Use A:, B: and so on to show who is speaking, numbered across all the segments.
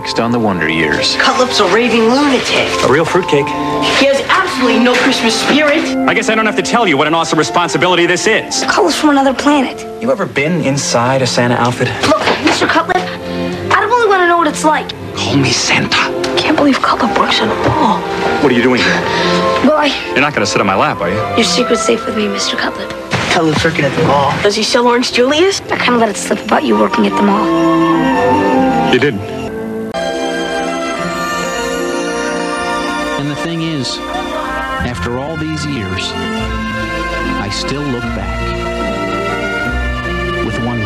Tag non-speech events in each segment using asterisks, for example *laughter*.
A: Next on the Wonder Years.
B: Cutlip's a raving lunatic.
C: A real fruitcake.
B: He has absolutely no Christmas spirit.
C: I guess I don't have to tell you what an awesome responsibility this is.
D: Cutlip's from another planet.
C: You ever been inside a Santa outfit?
D: Look, Mr. Cutlip, I don't really want to know what it's like.
C: Call me Santa.
D: I Can't believe Cutlip works at a mall.
C: What are you doing here?
D: Why?
C: You're not going to sit on my lap, are you?
D: Your secret's safe with me, Mr. Cutlip.
B: Cutlip's working at the mall. Does he sell Orange Julius?
D: I kind of let it slip about you working at the mall.
C: You did.
E: These years, I still look back with wonder.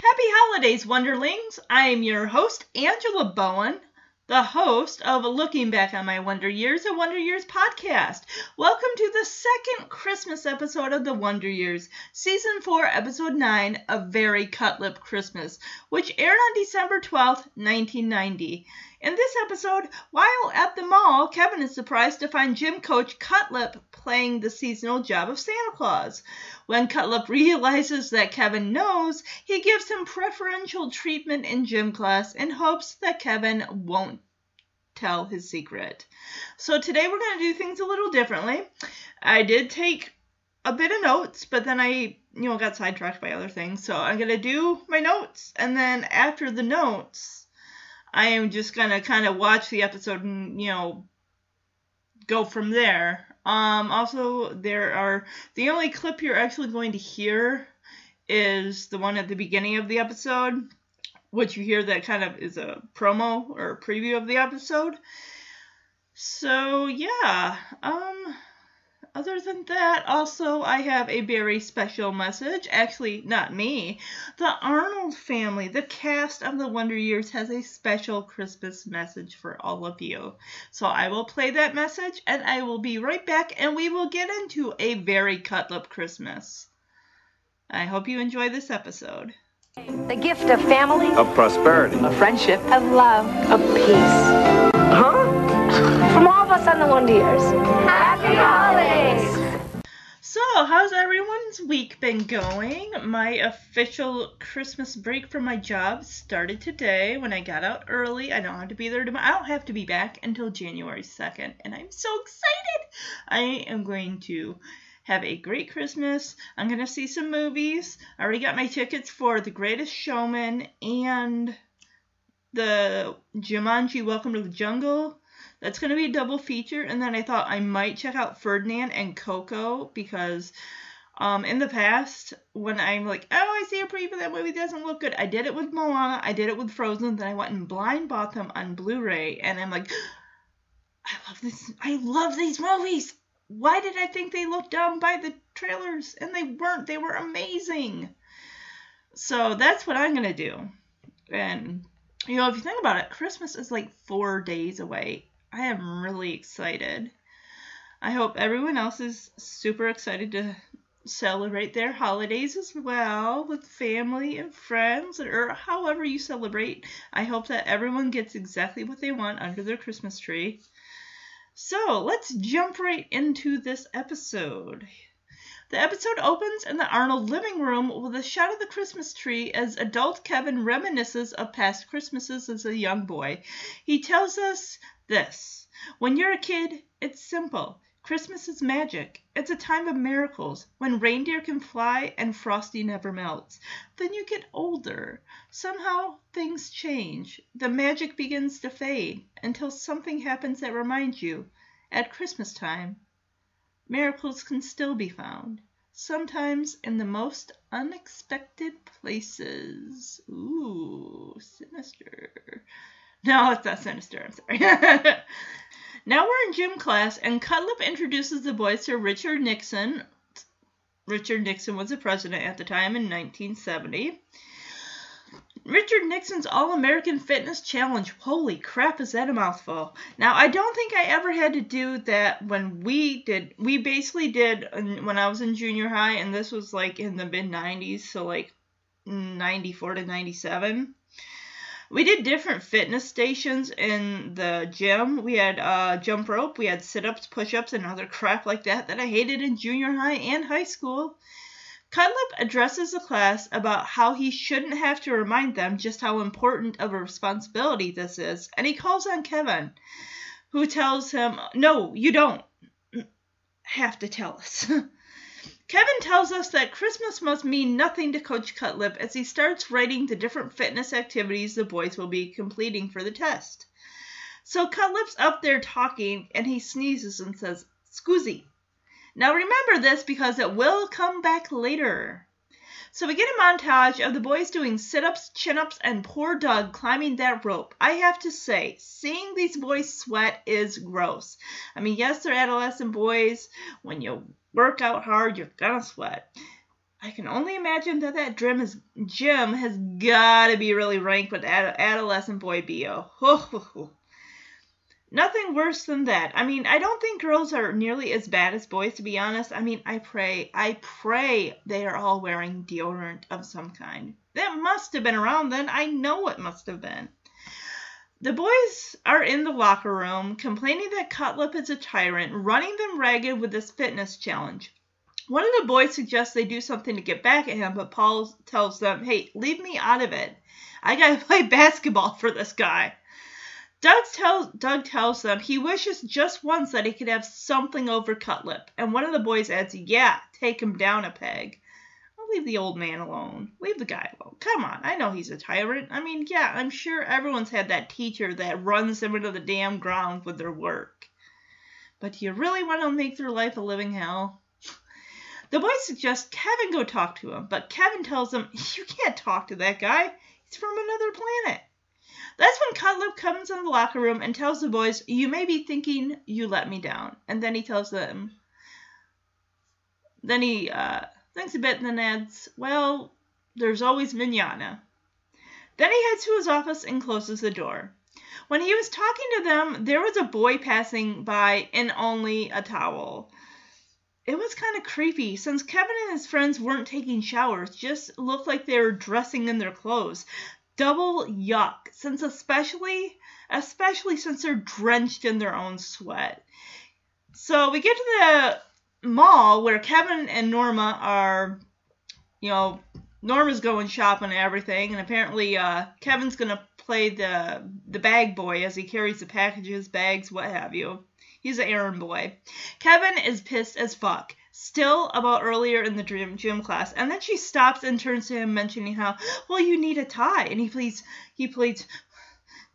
F: Happy holidays, Wonderlings! I am your host, Angela Bowen, the host of Looking Back on My Wonder Years, a Wonder Years podcast. Welcome to the second Christmas episode of the Wonder Years, Season 4, Episode 9, A Very Cutlip Christmas, which aired on December 12, 1990. In this episode, while at the mall, Kevin is surprised to find gym coach Cutlip playing the seasonal job of Santa Claus. When Cutlip realizes that Kevin knows, he gives him preferential treatment in gym class in hopes that Kevin won't tell his secret. So today we're going to do things a little differently. I did take a bit of notes, but then I, you know, got sidetracked by other things. So I'm going to do my notes and then after the notes, I am just going to kind of watch the episode and, you know, go from there. Um, also, there are the only clip you're actually going to hear is the one at the beginning of the episode, which you hear that kind of is a promo or a preview of the episode. So yeah, um, other than that, also I have a very special message. Actually, not me. The Arnold family, the cast of the Wonder Years, has a special Christmas message for all of you. So I will play that message and I will be right back and we will get into a very Cutlip Christmas. I hope you enjoy this episode.
G: The gift of family,
A: Of prosperity.
G: of friendship, of love, of peace.
B: Huh?
G: From all of us on the Wonder Years. Happy holidays!
F: So, how's everyone's week been going? My official Christmas break from my job started today when I got out early. I don't have to be there tomorrow. I don't have to be back until January 2nd, and I'm so excited. I am going to have a great Christmas. I'm going to see some movies. I already got my tickets for The Greatest Showman and the Jumanji Welcome to the Jungle. That's going to be a double feature. And then I thought I might check out Ferdinand and Coco because um, in the past, when I'm like, oh, I see a preview, that movie doesn't look good. I did it with Moana, I did it with Frozen, then I went and blind bought them on Blu ray. And I'm like, I love this. I love these movies. Why did I think they looked dumb by the trailers? And they weren't. They were amazing. So that's what I'm going to do. And, you know, if you think about it, Christmas is like four days away. I am really excited. I hope everyone else is super excited to celebrate their holidays as well with family and friends or however you celebrate. I hope that everyone gets exactly what they want under their Christmas tree. So let's jump right into this episode. The episode opens in the Arnold living room with a shot of the Christmas tree as adult Kevin reminisces of past Christmases as a young boy. He tells us this When you're a kid, it's simple. Christmas is magic. It's a time of miracles when reindeer can fly and frosty never melts. Then you get older. Somehow things change. The magic begins to fade until something happens that reminds you at Christmas time miracles can still be found, sometimes in the most unexpected places. Ooh, sinister. *laughs* No, it's not sinister. I'm sorry. *laughs* now we're in gym class, and Cutlip introduces the boys to Richard Nixon. Richard Nixon was the president at the time in 1970. Richard Nixon's All American Fitness Challenge. Holy crap, is that a mouthful? Now, I don't think I ever had to do that when we did. We basically did uh, when I was in junior high, and this was like in the mid 90s, so like 94 to 97. We did different fitness stations in the gym. We had uh, jump rope, we had sit ups, push ups, and other crap like that that I hated in junior high and high school. Cutlip addresses the class about how he shouldn't have to remind them just how important of a responsibility this is, and he calls on Kevin, who tells him, No, you don't have to tell us. *laughs* Kevin tells us that Christmas must mean nothing to Coach Cutlip as he starts writing the different fitness activities the boys will be completing for the test. So Cutlip's up there talking and he sneezes and says, Scoozy. Now remember this because it will come back later. So we get a montage of the boys doing sit ups, chin ups, and poor Doug climbing that rope. I have to say, seeing these boys sweat is gross. I mean, yes, they're adolescent boys. When you work out hard, you're gonna sweat. I can only imagine that that gym, is, gym has gotta be really rank with ad- adolescent boy BO. Nothing worse than that. I mean, I don't think girls are nearly as bad as boys, to be honest. I mean, I pray, I pray they are all wearing deodorant of some kind. That must have been around then. I know it must have been. The boys are in the locker room, complaining that Cutlip is a tyrant, running them ragged with this fitness challenge. One of the boys suggests they do something to get back at him, but Paul tells them, hey, leave me out of it. I gotta *laughs* play basketball for this guy. Doug tells, Doug tells them he wishes just once that he could have something over Cutlip, and one of the boys adds, Yeah, take him down a peg. Leave the old man alone. Leave the guy alone. Come on, I know he's a tyrant. I mean, yeah, I'm sure everyone's had that teacher that runs them into the damn ground with their work. But do you really want to make their life a living hell? *laughs* The boys suggest Kevin go talk to him, but Kevin tells them, *laughs* You can't talk to that guy. He's from another planet. That's when Cutlip comes in the locker room and tells the boys, You may be thinking you let me down. And then he tells them, then he uh, thinks a bit and then adds, Well, there's always Manana. Then he heads to his office and closes the door. When he was talking to them, there was a boy passing by in only a towel. It was kind of creepy since Kevin and his friends weren't taking showers, just looked like they were dressing in their clothes double yuck since especially especially since they're drenched in their own sweat. So we get to the mall where Kevin and Norma are you know Norma's going shopping and everything and apparently uh, Kevin's going to play the the bag boy as he carries the packages, bags, what have you. He's an errand boy. Kevin is pissed as fuck still about earlier in the gym, gym class and then she stops and turns to him mentioning how well you need a tie and he pleads he pleads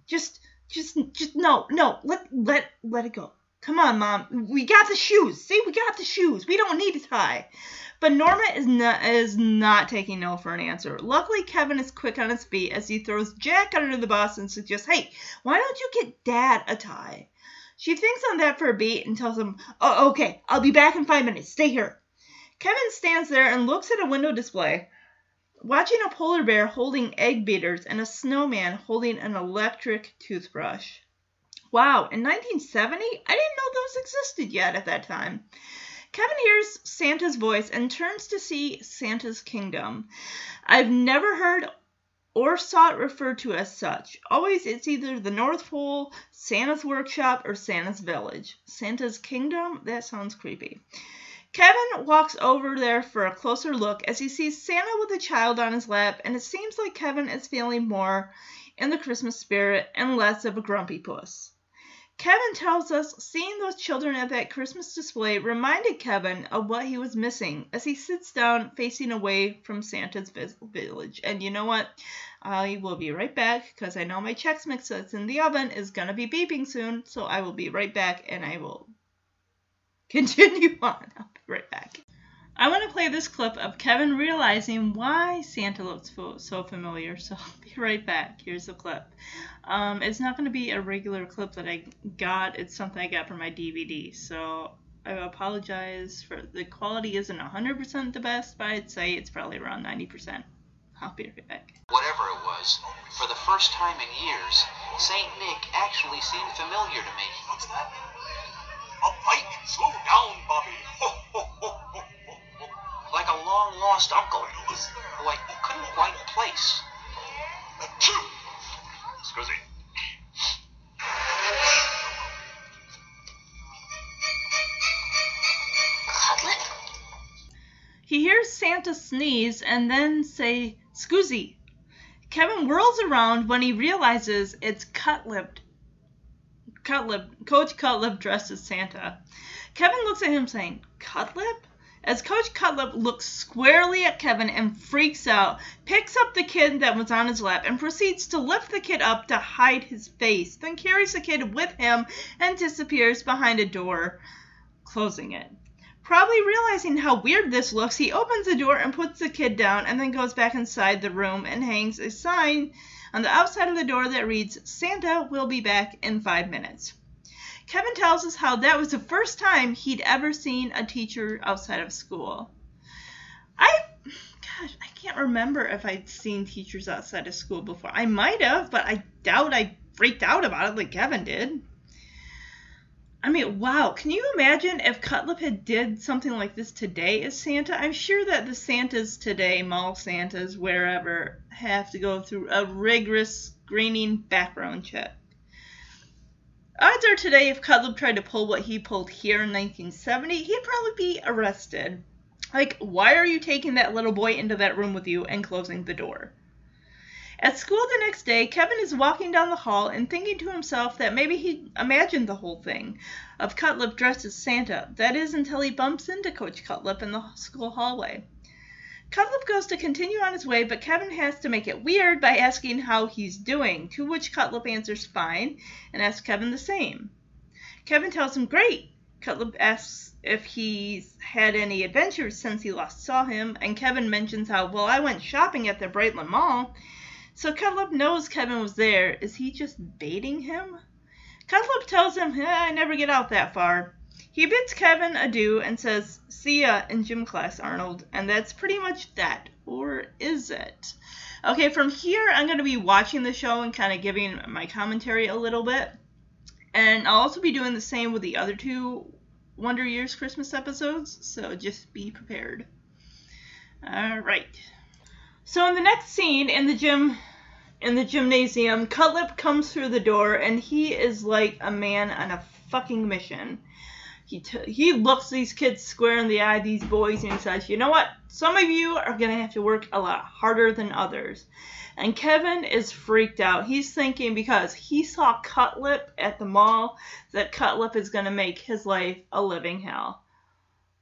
F: just just just no no let let let it go come on mom. We got the shoes. See we got the shoes. We don't need a tie. But norma is not is not taking no for an answer. Luckily kevin is quick on his feet as he throws jack under the bus and suggests hey why don't you get dad a tie? She thinks on that for a beat and tells him, Oh, okay, I'll be back in five minutes. Stay here. Kevin stands there and looks at a window display, watching a polar bear holding egg beaters and a snowman holding an electric toothbrush. Wow, in 1970? I didn't know those existed yet at that time. Kevin hears Santa's voice and turns to see Santa's kingdom. I've never heard or saw it referred to as such. Always it's either the North Pole, Santa's Workshop, or Santa's Village. Santa's Kingdom? That sounds creepy. Kevin walks over there for a closer look as he sees Santa with a child on his lap, and it seems like Kevin is feeling more in the Christmas spirit and less of a grumpy puss. Kevin tells us seeing those children at that Christmas display reminded Kevin of what he was missing as he sits down facing away from Santa's village. And you know what? I will be right back because I know my Chex Mix that's in the oven is going to be beeping soon. So I will be right back and I will *laughs* continue on. I'll be right back. I want to play this clip of Kevin realizing why Santa looks so familiar, so *laughs* I'll be right back. Here's the clip. Um, it's not going to be a regular clip that I got, it's something I got from my DVD, so I apologize for the quality isn't 100% the best, but I'd say it's probably around 90%. I'll be right back.
H: Whatever it was, for the first time in years, St. Nick actually seemed familiar to me.
I: What's that? A bike? Slow down, Bobby. *laughs* Ho, ho, ho, ho
H: like a long lost uncle who I couldn't quite place.
I: Scuzzy. Cutlip.
F: He hears Santa sneeze and then say, Scoozy. Kevin whirls around when he realizes it's Cutlip. Cutlip, Coach Cutlip dressed as Santa. Kevin looks at him saying, Cutlip? As Coach Cutlip looks squarely at Kevin and freaks out, picks up the kid that was on his lap and proceeds to lift the kid up to hide his face, then carries the kid with him and disappears behind a door, closing it. Probably realizing how weird this looks, he opens the door and puts the kid down and then goes back inside the room and hangs a sign on the outside of the door that reads, Santa will be back in five minutes. Kevin tells us how that was the first time he'd ever seen a teacher outside of school. I, gosh, I can't remember if I'd seen teachers outside of school before. I might have, but I doubt I freaked out about it like Kevin did. I mean, wow, can you imagine if Cutlip had did something like this today as Santa? I'm sure that the Santas today, mall Santas, wherever, have to go through a rigorous screening background check. Odds are today, if Cutlip tried to pull what he pulled here in 1970, he'd probably be arrested. Like, why are you taking that little boy into that room with you and closing the door? At school the next day, Kevin is walking down the hall and thinking to himself that maybe he imagined the whole thing of Cutlip dressed as Santa. That is until he bumps into Coach Cutlip in the school hallway. Cutlip goes to continue on his way, but Kevin has to make it weird by asking how he's doing, to which Cutlip answers fine and asks Kevin the same. Kevin tells him great. Cutlip asks if he's had any adventures since he last saw him, and Kevin mentions how, well, I went shopping at the Brightland Mall. So Cutlip knows Kevin was there. Is he just baiting him? Cutlip tells him, eh, I never get out that far. He bids Kevin adieu and says, See ya in gym class, Arnold. And that's pretty much that. Or is it? Okay, from here, I'm going to be watching the show and kind of giving my commentary a little bit. And I'll also be doing the same with the other two Wonder Years Christmas episodes, so just be prepared. Alright. So in the next scene in the gym in the gymnasium, Cutlip comes through the door and he is like a man on a fucking mission. He t- he looks these kids square in the eye, these boys, and he says, "You know what? Some of you are gonna have to work a lot harder than others." And Kevin is freaked out. He's thinking because he saw Cutlip at the mall that Cutlip is gonna make his life a living hell.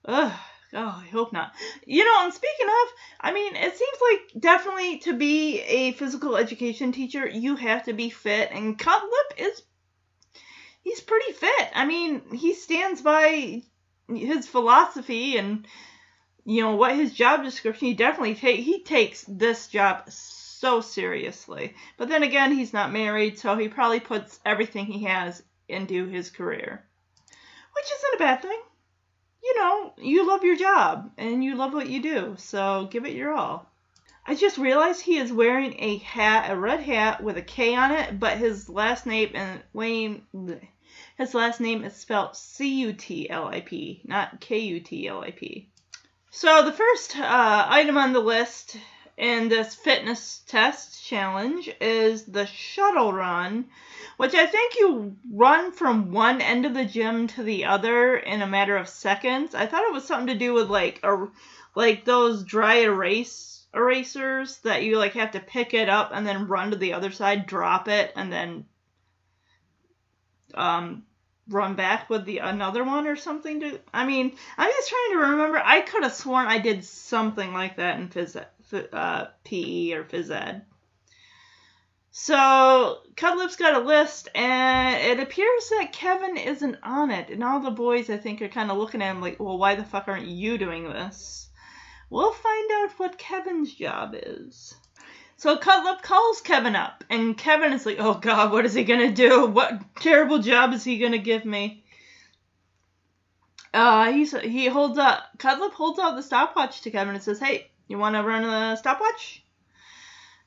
F: Ugh. Oh, I hope not. You know, and speaking of, I mean, it seems like definitely to be a physical education teacher, you have to be fit, and Cutlip is he's pretty fit. I mean, he stands by his philosophy and you know what his job description. He definitely take he takes this job so seriously. But then again, he's not married, so he probably puts everything he has into his career, which isn't a bad thing. You know, you love your job and you love what you do, so give it your all. I just realized he is wearing a hat, a red hat with a K on it, but his last name and name, his last name is spelled C-U-T-L-I-P, not K-U-T-L-I-P. So the first uh, item on the list in this fitness test challenge is the shuttle run, which I think you run from one end of the gym to the other in a matter of seconds. I thought it was something to do with like a like those dry erase erasers that you like have to pick it up and then run to the other side, drop it, and then um run back with the another one or something to I mean, I'm just trying to remember. I could have sworn I did something like that in phys uh, PE or phys ed. So Cutlip's got a list, and it appears that Kevin isn't on it, and all the boys I think are kind of looking at him like, "Well, why the fuck aren't you doing this?" We'll find out what Kevin's job is. So Cutlip calls Kevin up, and Kevin is like, "Oh God, what is he gonna do? What terrible job is he gonna give me?" Uh, he's he holds up. Cutlip holds out the stopwatch to Kevin and says, "Hey, you want to run the stopwatch?"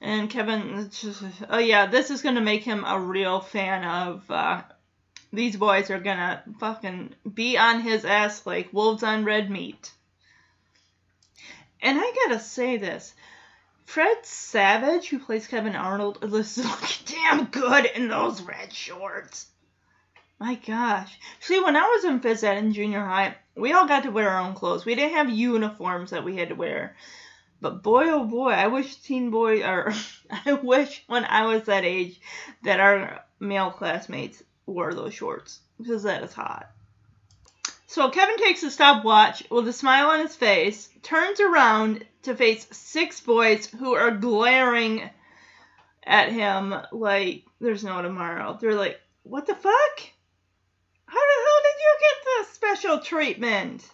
F: And Kevin, just, oh yeah, this is gonna make him a real fan of. Uh, these boys are gonna fucking be on his ass like wolves on red meat. And I gotta say this. Fred Savage, who plays Kevin Arnold, looks *laughs* damn good in those red shorts. My gosh. See, when I was in phys ed in junior high, we all got to wear our own clothes. We didn't have uniforms that we had to wear. But boy, oh boy, I wish teen boy, or *laughs* I wish when I was that age that our male classmates wore those shorts because that is hot. So Kevin takes a stopwatch with a smile on his face, turns around to face six boys who are glaring at him like there's no tomorrow. They're like, what the fuck? How the hell did you get this special treatment?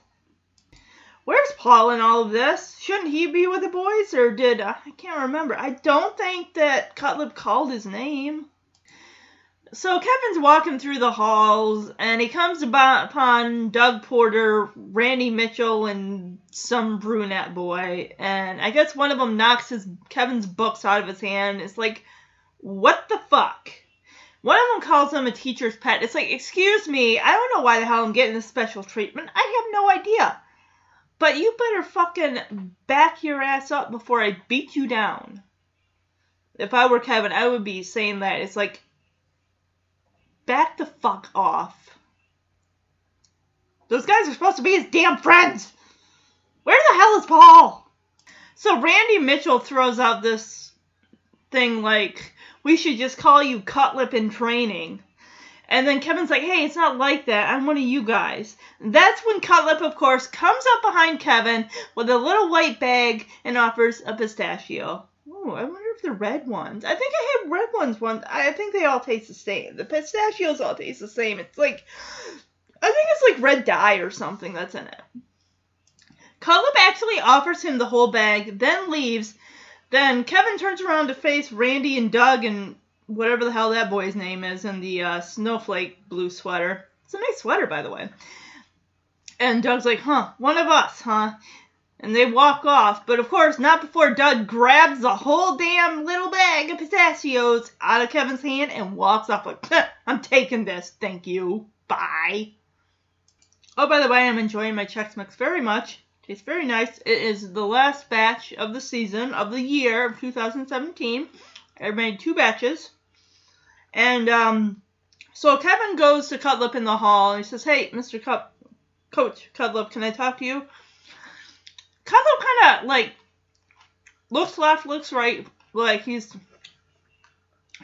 F: Where's Paul in all of this? Shouldn't he be with the boys, or did uh, I can't remember? I don't think that Cutlip called his name. So Kevin's walking through the halls, and he comes about upon Doug Porter, Randy Mitchell, and some brunette boy. And I guess one of them knocks his Kevin's books out of his hand. It's like, what the fuck? One of them calls him a teacher's pet. It's like, excuse me, I don't know why the hell I'm getting this special treatment. I have no idea. But you better fucking back your ass up before I beat you down. If I were Kevin, I would be saying that. It's like, back the fuck off. Those guys are supposed to be his damn friends. Where the hell is Paul? So Randy Mitchell throws out this thing like, we should just call you Cutlip in training. And then Kevin's like, hey, it's not like that. I'm one of you guys. That's when Cutlip, of course, comes up behind Kevin with a little white bag and offers a pistachio. Oh, I wonder the red ones. I think I had red ones once. I think they all taste the same. The pistachios all taste the same. It's like, I think it's like red dye or something that's in it. Cutlip actually offers him the whole bag, then leaves. Then Kevin turns around to face Randy and Doug and whatever the hell that boy's name is in the uh, snowflake blue sweater. It's a nice sweater, by the way. And Doug's like, huh, one of us, huh? And they walk off, but of course, not before Doug grabs the whole damn little bag of pistachios out of Kevin's hand and walks off like, I'm taking this, thank you, bye. Oh, by the way, I'm enjoying my Chex Mix very much. Tastes very nice. It is the last batch of the season, of the year of 2017. I made two batches. And um, so Kevin goes to Cutlip in the hall and he says, Hey, Mr. Cup, Coach Cutlip, can I talk to you? Cutlip kind of like looks left, looks right, like he's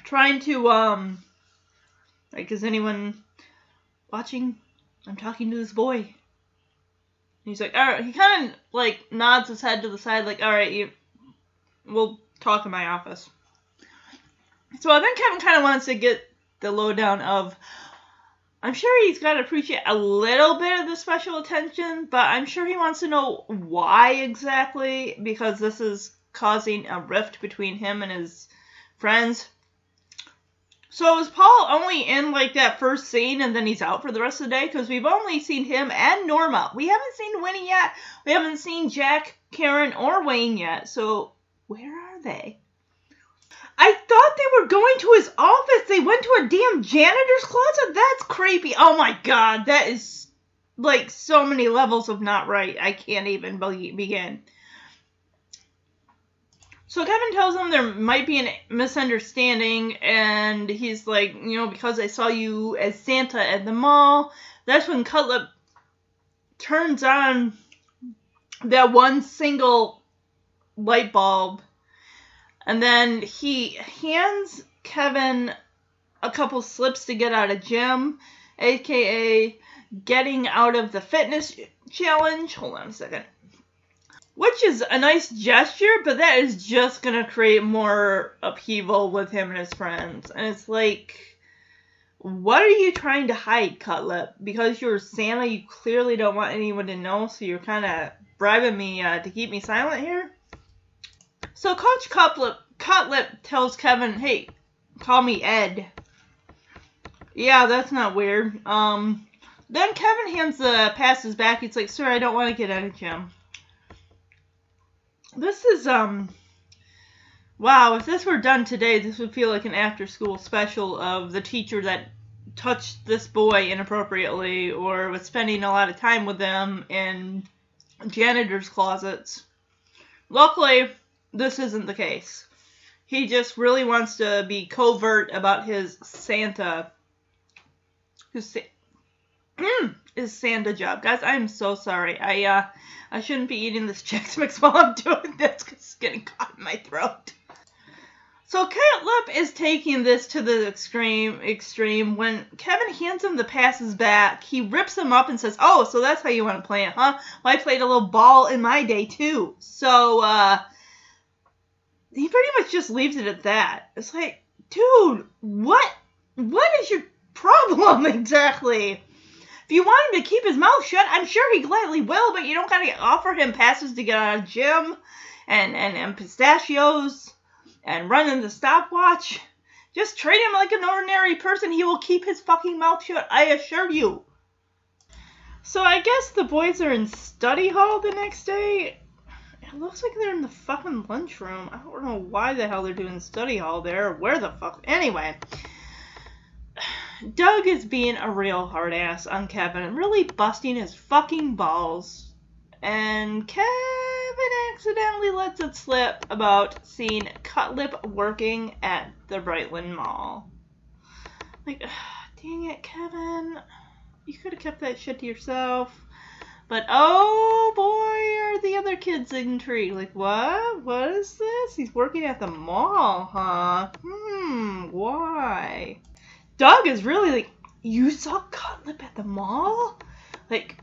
F: trying to um, like is anyone watching? I'm talking to this boy. He's like, all right. He kind of like nods his head to the side, like, all right, you, we'll talk in my office. So I think Kevin kind of wants to get the lowdown of. I'm sure he's got to appreciate a little bit of the special attention, but I'm sure he wants to know why exactly, because this is causing a rift between him and his friends. So is Paul only in like that first scene and then he's out for the rest of the day? Because we've only seen him and Norma. We haven't seen Winnie yet. We haven't seen Jack, Karen, or Wayne yet. So where are they? I thought they were going to his office. They went to a damn janitor's closet. That's creepy. Oh my god, that is like so many levels of not right. I can't even be- begin. So Kevin tells him there might be a misunderstanding, and he's like, you know, because I saw you as Santa at the mall. That's when Cutlip turns on that one single light bulb, and then he hands Kevin a couple slips to get out of gym, aka getting out of the fitness challenge. Hold on a second which is a nice gesture, but that is just gonna create more upheaval with him and his friends. And it's like, what are you trying to hide, Cutlip? Because you're Santa, you clearly don't want anyone to know, so you're kind of bribing me uh, to keep me silent here. So Coach Cutlip, Cutlip tells Kevin, "Hey, call me Ed." Yeah, that's not weird. Um, then Kevin hands the passes back. He's like, "Sir, I don't want to get out of gym." this is um wow if this were done today this would feel like an after school special of the teacher that touched this boy inappropriately or was spending a lot of time with them in janitor's closets luckily this isn't the case he just really wants to be covert about his santa his is Santa job. Guys, I'm so sorry. I uh I shouldn't be eating this *laughs* Chex Mix while I'm doing this because it's getting caught in my throat. So Caleb is taking this to the extreme extreme. When Kevin hands him the passes back, he rips him up and says, Oh, so that's how you want to play it, huh? Well, I played a little ball in my day too. So uh he pretty much just leaves it at that. It's like, dude, what what is your problem *laughs* exactly? If you want him to keep his mouth shut, I'm sure he gladly will, but you don't gotta offer him passes to get out of gym and, and, and pistachios and running the stopwatch. Just treat him like an ordinary person. He will keep his fucking mouth shut, I assure you. So I guess the boys are in study hall the next day. It looks like they're in the fucking lunchroom. I don't know why the hell they're doing study hall there. Where the fuck? Anyway. *sighs* Doug is being a real hard ass on Kevin and really busting his fucking balls. And Kevin accidentally lets it slip about seeing Cutlip working at the Brightland Mall. Like, *sighs* dang it, Kevin. You could have kept that shit to yourself. But oh boy, are the other kids intrigued. Like, what? What is this? He's working at the mall, huh? Hmm, why? Doug is really like, you saw Cutlip at the mall? Like,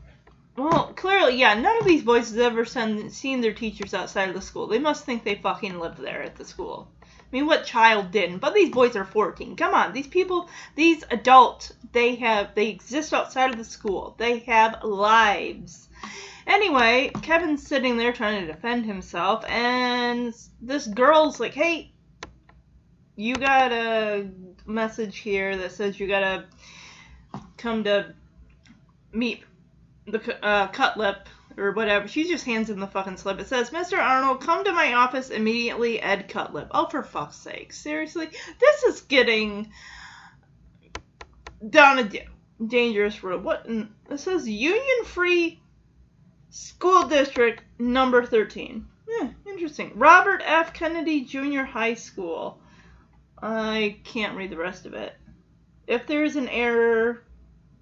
F: well, clearly, yeah, none of these boys has ever seen, seen their teachers outside of the school. They must think they fucking live there at the school. I mean, what child didn't? But these boys are 14. Come on, these people, these adults, they have, they exist outside of the school. They have lives. Anyway, Kevin's sitting there trying to defend himself, and this girl's like, hey, you got a message here that says you gotta come to meet the uh, Cutlip or whatever. She just hands him the fucking slip. It says, Mr. Arnold, come to my office immediately, Ed Cutlip. Oh, for fuck's sake. Seriously? This is getting down a dangerous road. What? In, it says Union Free School District number 13. Yeah, interesting. Robert F. Kennedy Junior High School. I can't read the rest of it. If there's an error,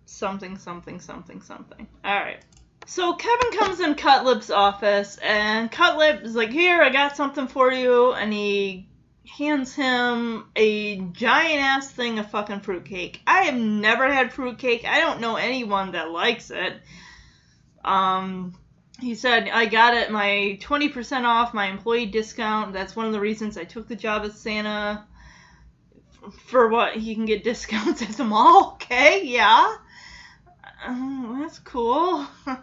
F: something, something, something, something. Alright. So Kevin comes in Cutlip's office, and Cutlip is like, Here, I got something for you. And he hands him a giant ass thing of fucking fruitcake. I have never had fruitcake. I don't know anyone that likes it. Um, he said, I got it, my 20% off my employee discount. That's one of the reasons I took the job as Santa. For what? He can get *laughs* discounts at the mall? Okay, yeah. Um, that's cool. *laughs*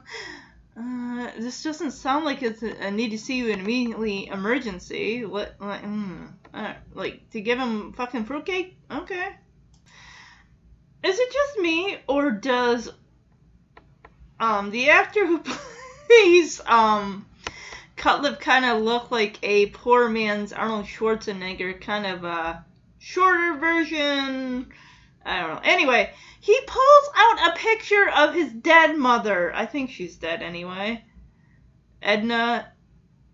F: Uh, this doesn't sound like it's a, a need to see you in immediately emergency. What, like, mm, uh, like to give him fucking fruitcake? Okay. Is it just me, or does um the actor who *laughs* plays um Cutlip kind of look like a poor man's Arnold Schwarzenegger, kind of a shorter version? I don't know. Anyway, he pulls out a picture of his dead mother. I think she's dead anyway. Edna.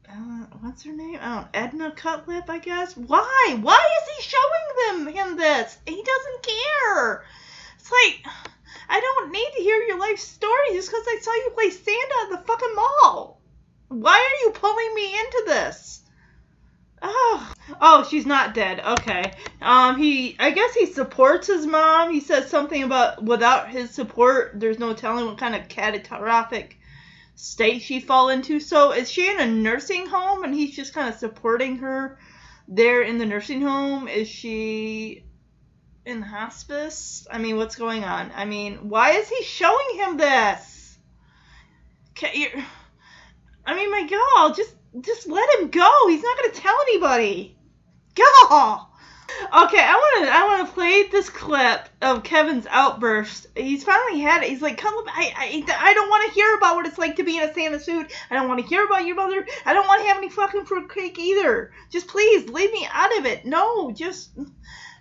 F: Uh, what's her name? Oh, Edna Cutlip, I guess. Why? Why is he showing them him this? He doesn't care. It's like I don't need to hear your life story just because I saw you play Santa at the fucking mall. Why are you pulling me into this? Oh, oh, she's not dead. Okay. Um, he, I guess he supports his mom. He says something about without his support, there's no telling what kind of catastrophic state she fall into. So is she in a nursing home and he's just kind of supporting her there in the nursing home? Is she in hospice? I mean, what's going on? I mean, why is he showing him this? Can you, I mean, my God, just just let him go. He's not gonna tell anybody. Go. Okay, I want to I want to play this clip of Kevin's outburst. He's finally had it. He's like, "Come, I I, I don't want to hear about what it's like to be in a Santa suit. I don't want to hear about your mother. I don't want to have any fucking fruit cake either. Just please leave me out of it. No, just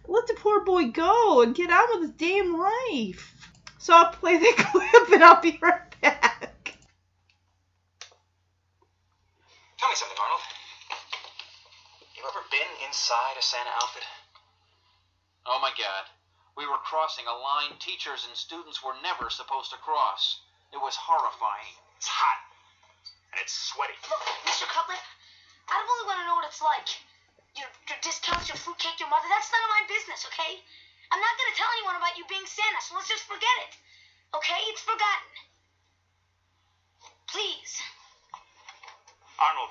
F: let the poor boy go and get on with his damn life." So I'll play the *laughs* clip and I'll be right back.
H: Tell me something, Arnold. You ever been inside a Santa outfit? Oh my god. We were crossing a line teachers and students were never supposed to cross. It was horrifying.
I: It's hot. And it's sweaty.
D: Look, Mr. Cutlip, I don't really want to know what it's like. Your, your discounts, your fruitcake, your mother, that's none of my business, okay? I'm not going to tell anyone about you being Santa, so let's just forget it. Okay? It's forgotten. Please.
I: Arnold.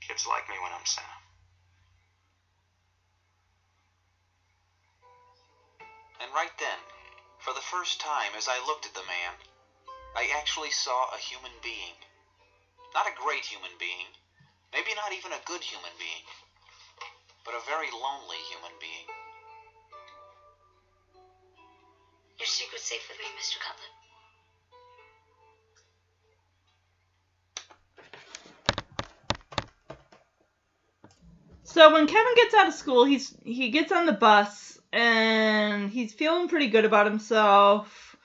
I: Kids like me when I'm Santa.
H: And right then, for the first time as I looked at the man, I actually saw a human being. Not a great human being, maybe not even a good human being, but a very lonely human being.
D: Your secret's safe with me, Mr. Cutlip.
F: So when Kevin gets out of school, he's he gets on the bus and he's feeling pretty good about himself,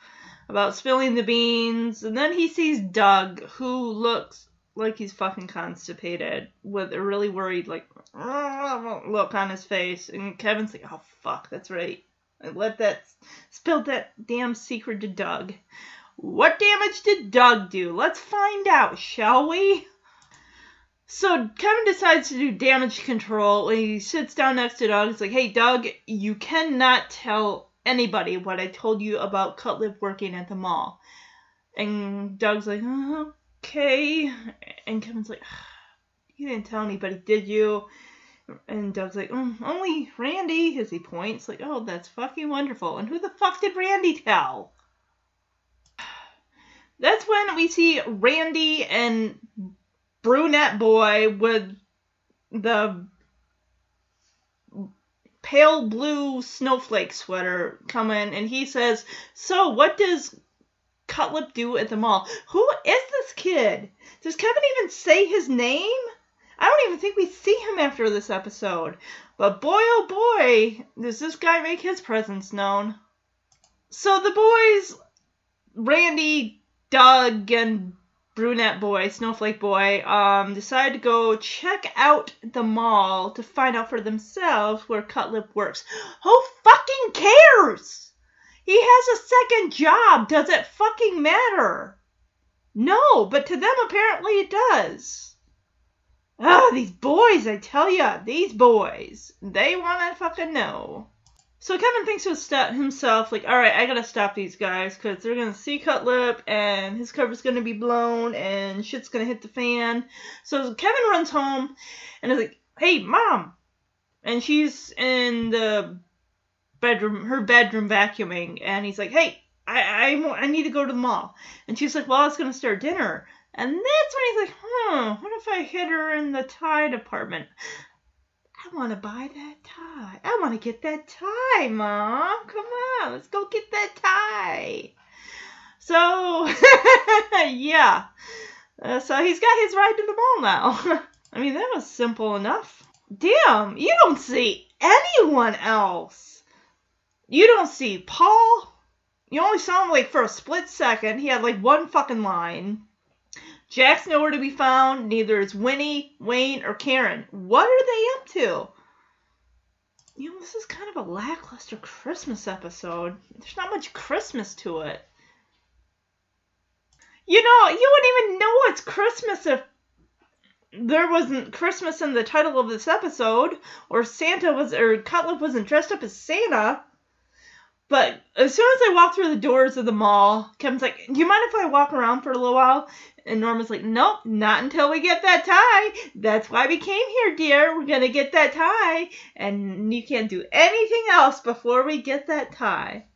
F: about spilling the beans, and then he sees Doug, who looks like he's fucking constipated, with a really worried like *laughs* look on his face, and Kevin's like, "Oh fuck, that's right, I let that spilled that damn secret to Doug." What damage did Doug do? Let's find out, shall we? So Kevin decides to do damage control. He sits down next to Doug. He's like, "Hey, Doug, you cannot tell anybody what I told you about Cutlip working at the mall." And Doug's like, "Uh, "Okay." And Kevin's like, "You didn't tell anybody, did you?" And Doug's like, mm, "Only Randy." As he points, like, "Oh, that's fucking wonderful." And who the fuck did Randy tell? *sighs* That's when we see Randy and brunette boy with the pale blue snowflake sweater come in and he says, So what does Cutlip do at the mall? Who is this kid? Does Kevin even say his name? I don't even think we see him after this episode. But boy oh boy, does this guy make his presence known. So the boys, Randy, Doug, and brunette boy, snowflake boy, um, decide to go check out the mall to find out for themselves where Cutlip works. *gasps* Who fucking cares? He has a second job. Does it fucking matter? No, but to them apparently it does. Ah, these boys, I tell ya, these boys, they wanna fucking know. So Kevin thinks to st- himself, like, all right, I gotta stop these guys because they're gonna see Cutlip and his cover's gonna be blown and shit's gonna hit the fan. So Kevin runs home and is like, hey, mom! And she's in the bedroom, her bedroom vacuuming, and he's like, hey, I, I, I need to go to the mall. And she's like, well, I was gonna start dinner. And that's when he's like, hmm, what if I hit her in the tie department? I want to buy that tie. I want to get that tie, Mom. Come on, let's go get that tie. So, *laughs* yeah. Uh, so he's got his ride to the mall now. *laughs* I mean, that was simple enough. Damn, you don't see anyone else. You don't see Paul. You only saw him like for a split second. He had like one fucking line. Jack's nowhere to be found. Neither is Winnie, Wayne, or Karen. What are they up to? You know, this is kind of a lackluster Christmas episode. There's not much Christmas to it. You know, you wouldn't even know it's Christmas if there wasn't Christmas in the title of this episode, or Santa was, or Cutlip wasn't dressed up as Santa. But as soon as I walk through the doors of the mall, Kevin's like, Do you mind if I walk around for a little while? And Norma's like, Nope, not until we get that tie. That's why we came here, dear. We're going to get that tie. And you can't do anything else before we get that tie.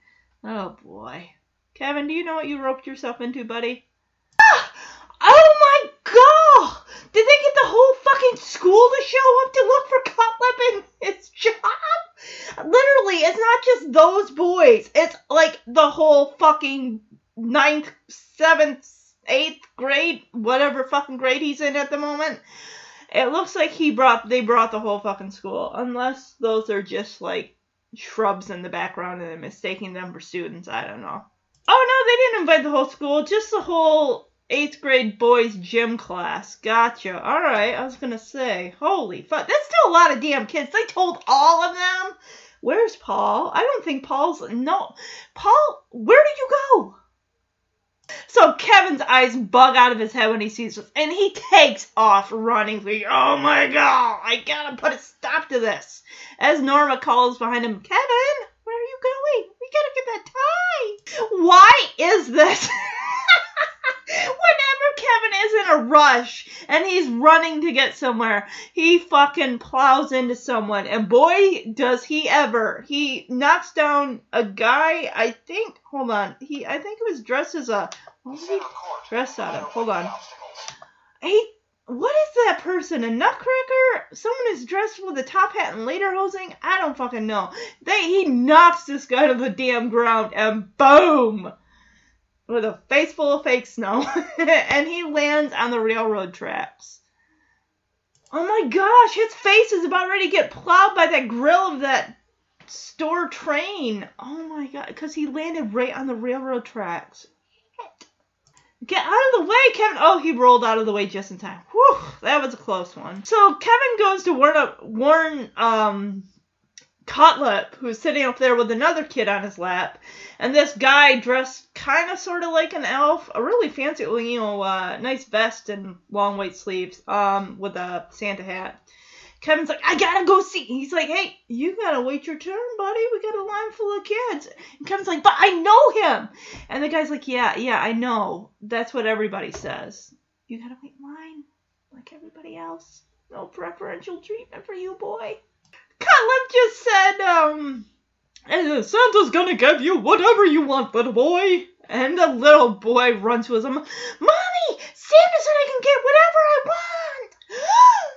F: Oh, boy. Kevin, do you know what you roped yourself into, buddy? Ah! *gasps* Oh my god! Did they get the whole fucking school to show up to look for Cutlip and his job? Literally, it's not just those boys. It's like the whole fucking ninth, seventh, eighth grade, whatever fucking grade he's in at the moment. It looks like he brought they brought the whole fucking school, unless those are just like shrubs in the background and they're mistaking them for students. I don't know. Oh no, they didn't invite the whole school, just the whole eighth grade boys gym class. Gotcha. All right, I was gonna say, holy fuck, that's still a lot of damn kids. They told all of them. Where's Paul? I don't think Paul's no. Paul, where did you go? So Kevin's eyes bug out of his head when he sees this, and he takes off running. Like, oh my god, I gotta put a stop to this. As Norma calls behind him, Kevin, where are you going? We gotta get that tie. Why is this? *laughs* Kevin is in a rush and he's running to get somewhere, he fucking plows into someone. And boy, does he ever. He knocks down a guy, I think, hold on. He I think he was dressed as a what was he dressed out of? Hold on. He what is that person? A nutcracker? Someone is dressed with a top hat and lederhosen? I don't fucking know. They he knocks this guy to the damn ground and boom! With a face full of fake snow. *laughs* and he lands on the railroad tracks. Oh my gosh, his face is about ready to get plowed by that grill of that store train. Oh my god, because he landed right on the railroad tracks. Get out of the way, Kevin. Oh, he rolled out of the way just in time. Whew, that was a close one. So Kevin goes to warn warn um, Cutlip, who's sitting up there with another kid on his lap, and this guy dressed kind of sort of like an elf, a really fancy, you know, uh, nice vest and long white sleeves, um, with a Santa hat. Kevin's like, I gotta go see. He's like, hey, you gotta wait your turn, buddy. We got a line full of kids. And Kevin's like, but I know him. And the guy's like, yeah, yeah, I know. That's what everybody says. You gotta wait in line like everybody else. No preferential treatment for you, boy. Cutlip just said, um, Santa's gonna give you whatever you want, little boy. And the little boy runs to his mom. Mommy, Santa said I can get whatever I want. *gasps*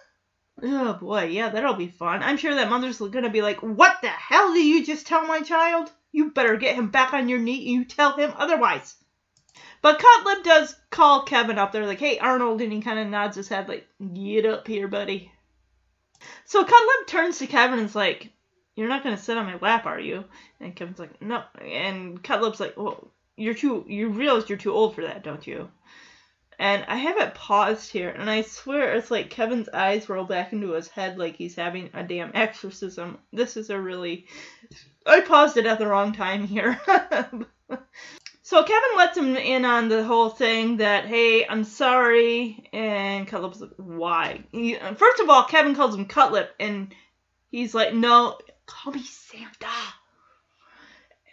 F: Oh boy, yeah, that'll be fun. I'm sure that mother's gonna be like, What the hell did you just tell my child? You better get him back on your knee and you tell him otherwise. But Cutlip does call Kevin up there, like, Hey, Arnold, and he kind of nods his head, like, Get up here, buddy. So Cutlip turns to Kevin and's like, You're not gonna sit on my lap, are you? And Kevin's like, No. And Cutlip's like, Well, you're too, you realize you're too old for that, don't you? And I have it paused here, and I swear it's like Kevin's eyes roll back into his head like he's having a damn exorcism. This is a really. I paused it at the wrong time here. *laughs* so Kevin lets him in on the whole thing that, hey, I'm sorry. And Cutlip's like, why? He, first of all, Kevin calls him Cutlip, and he's like, no, call me Santa.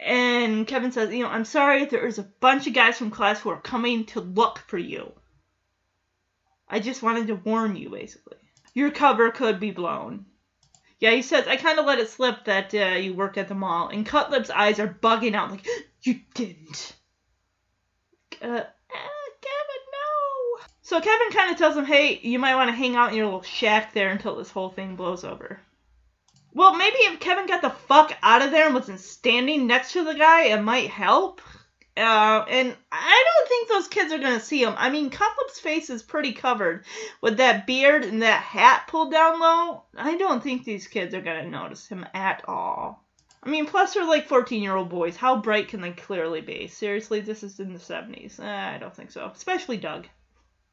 F: And Kevin says, you know, I'm sorry, there's a bunch of guys from class who are coming to look for you. I just wanted to warn you, basically. Your cover could be blown. Yeah, he says, I kind of let it slip that uh, you worked at the mall. And Cutlip's eyes are bugging out, like, you didn't. Uh, uh, Kevin, no. So Kevin kind of tells him, hey, you might want to hang out in your little shack there until this whole thing blows over. Well, maybe if Kevin got the fuck out of there and wasn't standing next to the guy, it might help. Uh, and I don't think those kids are gonna see him. I mean, Cutlip's face is pretty covered with that beard and that hat pulled down low. I don't think these kids are gonna notice him at all. I mean, plus they're like 14 year old boys. How bright can they clearly be? Seriously, this is in the 70s. Eh, I don't think so. Especially Doug.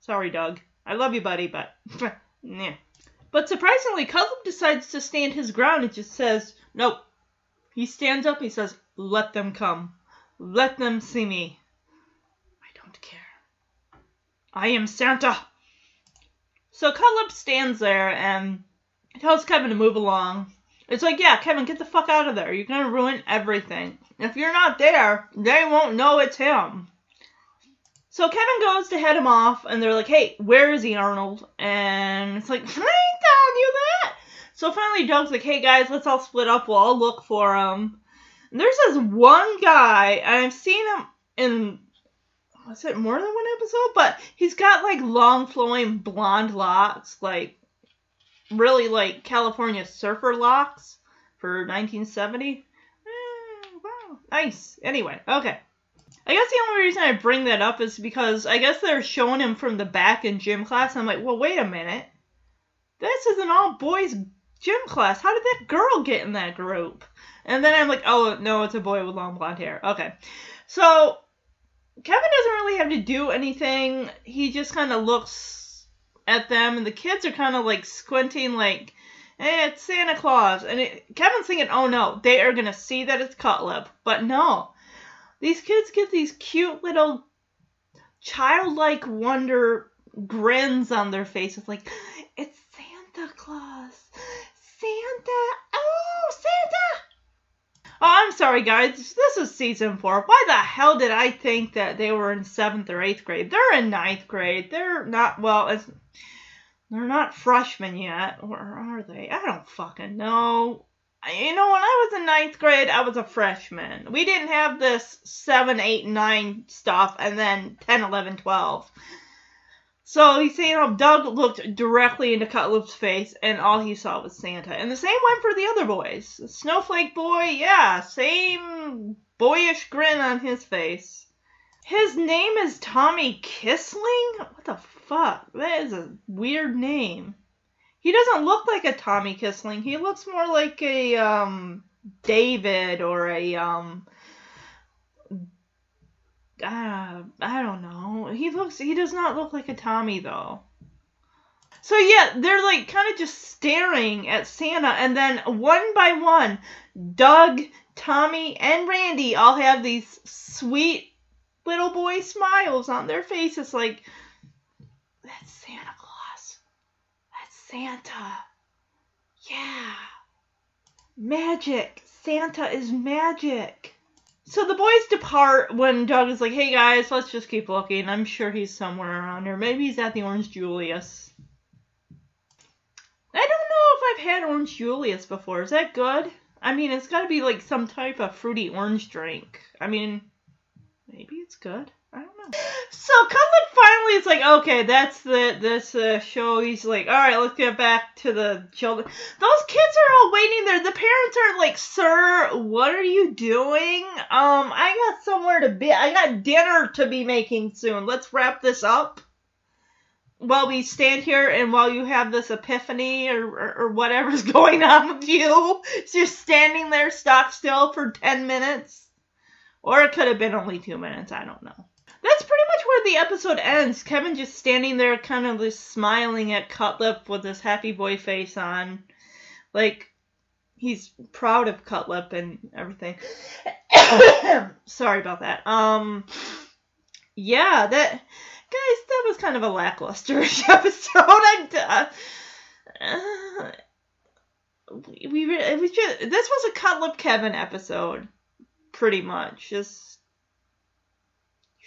F: Sorry, Doug. I love you, buddy, but. *laughs* nah. But surprisingly, Cutlip decides to stand his ground and just says, Nope. He stands up, he says, Let them come. Let them see me. I don't care. I am Santa. So Cutlip stands there and tells Kevin to move along. It's like, yeah, Kevin, get the fuck out of there. You're gonna ruin everything. If you're not there, they won't know it's him. So Kevin goes to head him off, and they're like, "Hey, where is he, Arnold?" And it's like, *laughs* "I ain't telling you that." So finally, Doug's like, "Hey guys, let's all split up. We'll all look for him." And there's this one guy, and I've seen him in was it more than one episode? But he's got like long flowing blonde locks, like really like California surfer locks for 1970. Eh, wow, nice. Anyway, okay. I guess the only reason I bring that up is because I guess they're showing him from the back in gym class. I'm like, well, wait a minute. This is an all boys gym class. How did that girl get in that group? And then I'm like, oh, no, it's a boy with long blonde hair. Okay. So Kevin doesn't really have to do anything. He just kind of looks at them, and the kids are kind of like squinting, like, "Hey, it's Santa Claus." And it, Kevin's thinking, "Oh no, they are gonna see that it's Cutlip." But no, these kids get these cute little childlike wonder grins on their faces, like, "It's Santa Claus, Santa, oh Santa." Oh, I'm sorry, guys. This is season four. Why the hell did I think that they were in seventh or eighth grade? They're in ninth grade. They're not well. It's, they're not freshmen yet, or are they? I don't fucking know. You know, when I was in ninth grade, I was a freshman. We didn't have this 7, 8, 9 stuff, and then 10, 11, 12. So he's saying know, Doug looked directly into Cutlip's face, and all he saw was Santa. And the same went for the other boys. Snowflake boy, yeah, same boyish grin on his face. His name is Tommy Kissling? What the fuck? That is a weird name. He doesn't look like a Tommy Kissling. He looks more like a um David or a um uh, I don't know. He looks he does not look like a Tommy though. So yeah, they're like kind of just staring at Santa and then one by one, Doug, Tommy, and Randy all have these sweet little boy smiles on their faces like that's Santa Claus. That's Santa. Yeah. Magic. Santa is magic. So the boys depart when Doug is like, hey guys, let's just keep looking. I'm sure he's somewhere around here. Maybe he's at the Orange Julius. I don't know if I've had Orange Julius before. Is that good? I mean, it's got to be like some type of fruity orange drink. I mean, maybe it's good. I don't know. So Cutlip finally is like, okay, that's the this uh, show. He's like, all right, let's get back to the children. Those kids are all waiting there. The parents are like, sir, what are you doing? Um, I got somewhere to be. I got dinner to be making soon. Let's wrap this up. While we stand here and while you have this epiphany or, or, or whatever's *laughs* going on with you, just standing there stock still for 10 minutes. Or it could have been only two minutes. I don't know that's pretty much where the episode ends. Kevin just standing there, kind of just smiling at Cutlip with his happy boy face on. Like, he's proud of Cutlip and everything. *coughs* Sorry about that. Um, yeah, that, guys, that was kind of a lackluster *laughs* episode. I'm, uh, we, we, it was just, this was a Cutlip Kevin episode, pretty much. Just,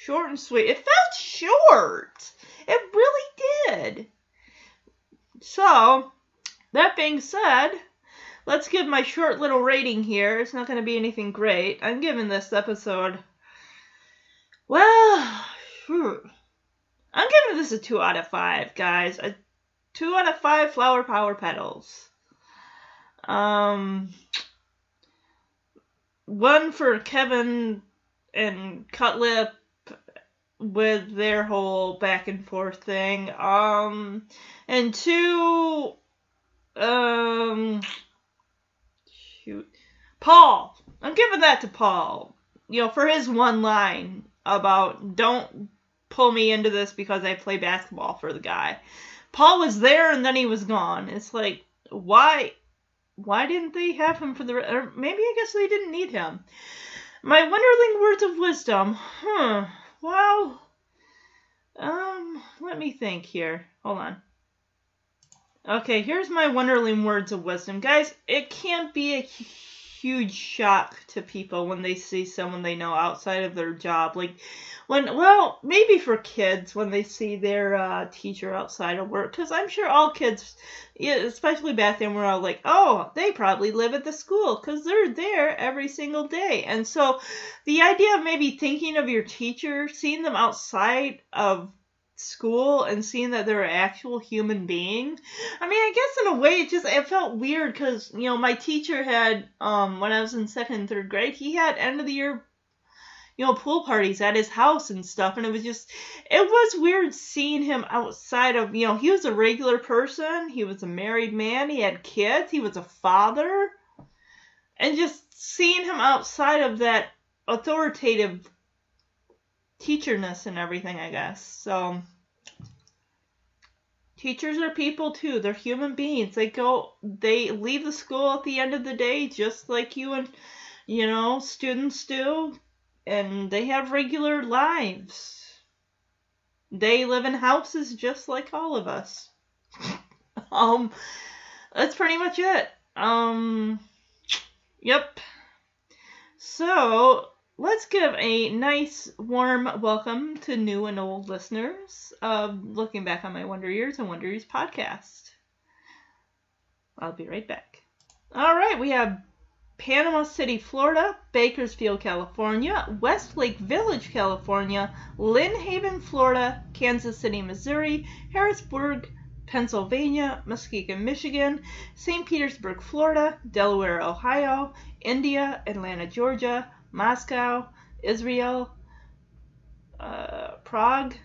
F: Short and sweet. It felt short. It really did. So, that being said, let's give my short little rating here. It's not going to be anything great. I'm giving this episode, well, I'm giving this a 2 out of 5, guys. A 2 out of 5 flower power petals. Um, one for Kevin and Cutlip with their whole back and forth thing. Um, and two, um, shoot, Paul. I'm giving that to Paul. You know, for his one line about don't pull me into this because I play basketball for the guy. Paul was there and then he was gone. It's like, why? Why didn't they have him for the? Or maybe I guess they didn't need him. My Wonderling words of wisdom. Huh. Well, um, let me think here. Hold on. Okay, here's my Wonderling words of wisdom. Guys, it can't be a huge shock to people when they see someone they know outside of their job. Like, when, well, maybe for kids when they see their uh, teacher outside of work. Because I'm sure all kids, especially back then, were all like, oh, they probably live at the school because they're there every single day. And so the idea of maybe thinking of your teacher, seeing them outside of school and seeing that they're an actual human being. I mean, I guess in a way it just it felt weird because you know my teacher had um when I was in second and third grade he had end of the year you know pool parties at his house and stuff and it was just it was weird seeing him outside of you know he was a regular person he was a married man he had kids he was a father and just seeing him outside of that authoritative teacherness and everything, I guess. So teachers are people too. They're human beings. They go they leave the school at the end of the day just like you and you know, students do and they have regular lives. They live in houses just like all of us. *laughs* um that's pretty much it. Um yep. So, let's give a nice warm welcome to new and old listeners of looking back on my Wonder Years and Wonder Years podcast. I'll be right back. All right, we have Panama City, Florida, Bakersfield, California, Westlake Village, California, Lynn Haven, Florida, Kansas City, Missouri, Harrisburg, Pennsylvania, Muskegon, Michigan, St. Petersburg, Florida, Delaware, Ohio, India, Atlanta, Georgia, Moscow, Israel, uh, Prague,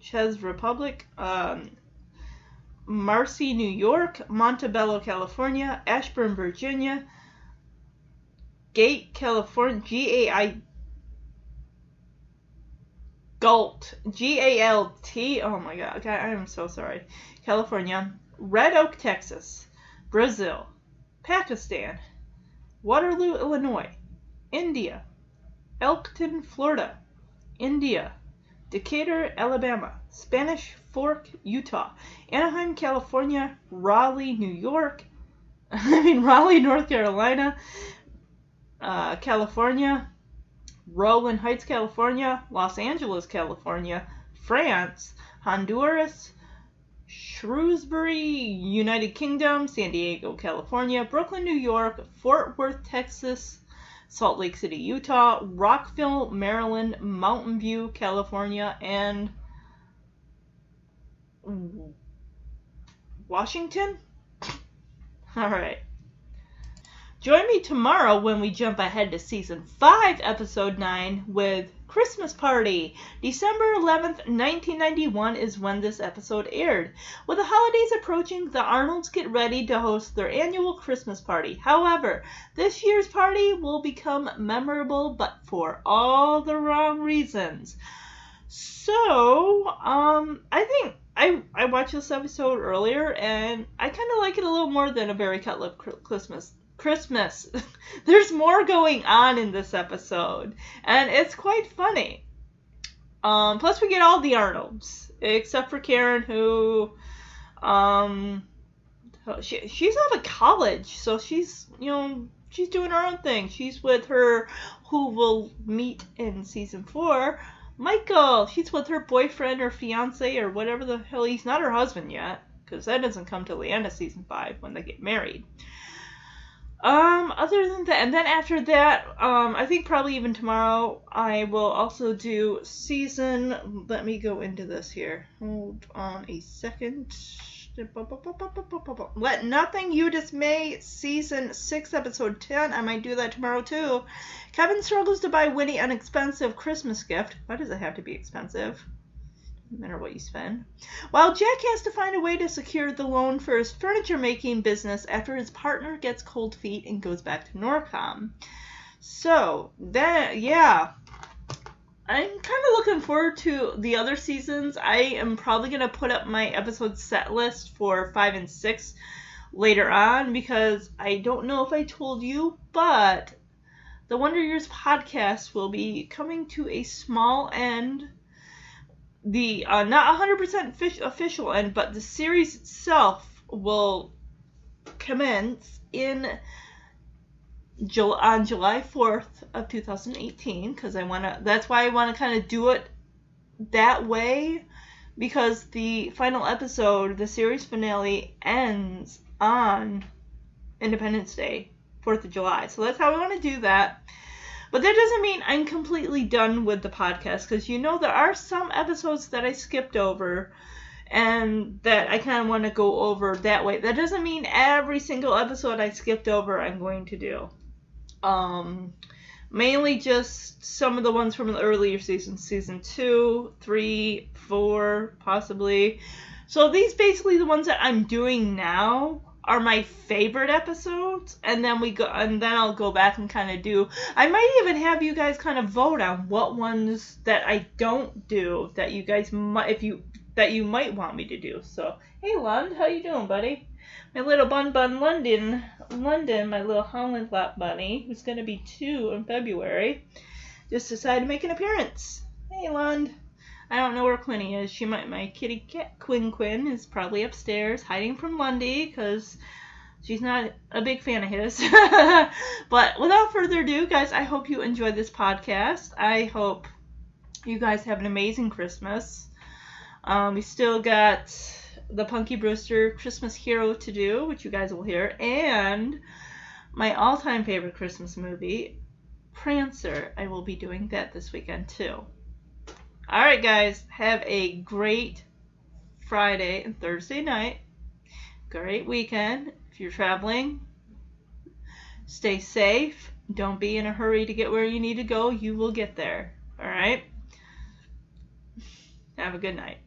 F: Czech Republic, um, Marcy, New York, Montebello, California, Ashburn, Virginia, Gate, California, G A I Galt, G A L T. Oh my God, okay, I am so sorry. California, Red Oak, Texas, Brazil, Pakistan, Waterloo, Illinois, India, Elkton, Florida, India, Decatur, Alabama, Spanish Fork, Utah, Anaheim, California, Raleigh, New York, *laughs* I mean Raleigh, North Carolina, uh, California, Rowland Heights, California, Los Angeles, California, France, Honduras, Shrewsbury, United Kingdom, San Diego, California, Brooklyn, New York, Fort Worth, Texas, Salt Lake City, Utah, Rockville, Maryland, Mountain View, California, and Washington? *laughs* All right. Join me tomorrow when we jump ahead to season 5, episode 9 with Christmas Party. December 11th, 1991 is when this episode aired. With the holidays approaching, the Arnolds get ready to host their annual Christmas party. However, this year's party will become memorable but for all the wrong reasons. So, um, I think I I watched this episode earlier and I kind of like it a little more than a Barry Cutlip Christmas Christmas. *laughs* There's more going on in this episode, and it's quite funny. Um, plus, we get all the Arnolds, except for Karen, who, um, she, she's out of college, so she's, you know, she's doing her own thing. She's with her, who will meet in season four, Michael. She's with her boyfriend or fiance or whatever the hell. He's not her husband yet, because that doesn't come till the end of season five when they get married. Um, other than that, and then after that, um, I think probably even tomorrow, I will also do season. Let me go into this here. Hold on a second. Let Nothing You Dismay, season 6, episode 10. I might do that tomorrow too. Kevin struggles to buy Winnie an expensive Christmas gift. Why does it have to be expensive? No matter what you spend. While Jack has to find a way to secure the loan for his furniture making business after his partner gets cold feet and goes back to Norcom. So, that, yeah. I'm kind of looking forward to the other seasons. I am probably going to put up my episode set list for 5 and 6 later on because I don't know if I told you, but the Wonder Years podcast will be coming to a small end the uh, not 100% official end, but the series itself will commence in July, on July 4th of 2018 because I want to that's why I want to kind of do it that way because the final episode, the series finale ends on Independence Day, 4th of July. So that's how I want to do that. But that doesn't mean I'm completely done with the podcast because you know there are some episodes that I skipped over and that I kind of want to go over that way. That doesn't mean every single episode I skipped over I'm going to do. Um, mainly just some of the ones from the earlier seasons, season two, three, four, possibly. So these basically the ones that I'm doing now are my favorite episodes and then we go and then I'll go back and kind of do I might even have you guys kind of vote on what ones that I don't do that you guys might if you that you might want me to do. So, hey Lund, how you doing, buddy? My little bun bun London London, my little Holland Lop bunny, who's gonna be two in February, just decided to make an appearance. Hey Lund. I don't know where Quinny is. She might. My kitty cat Quinn Quinn is probably upstairs hiding from Lundy because she's not a big fan of his. *laughs* but without further ado, guys, I hope you enjoyed this podcast. I hope you guys have an amazing Christmas. Um, we still got the Punky Brewster Christmas Hero to do, which you guys will hear, and my all-time favorite Christmas movie, Prancer. I will be doing that this weekend too. All right, guys, have a great Friday and Thursday night. Great weekend. If you're traveling, stay safe. Don't be in a hurry to get where you need to go. You will get there. All right? Have a good night.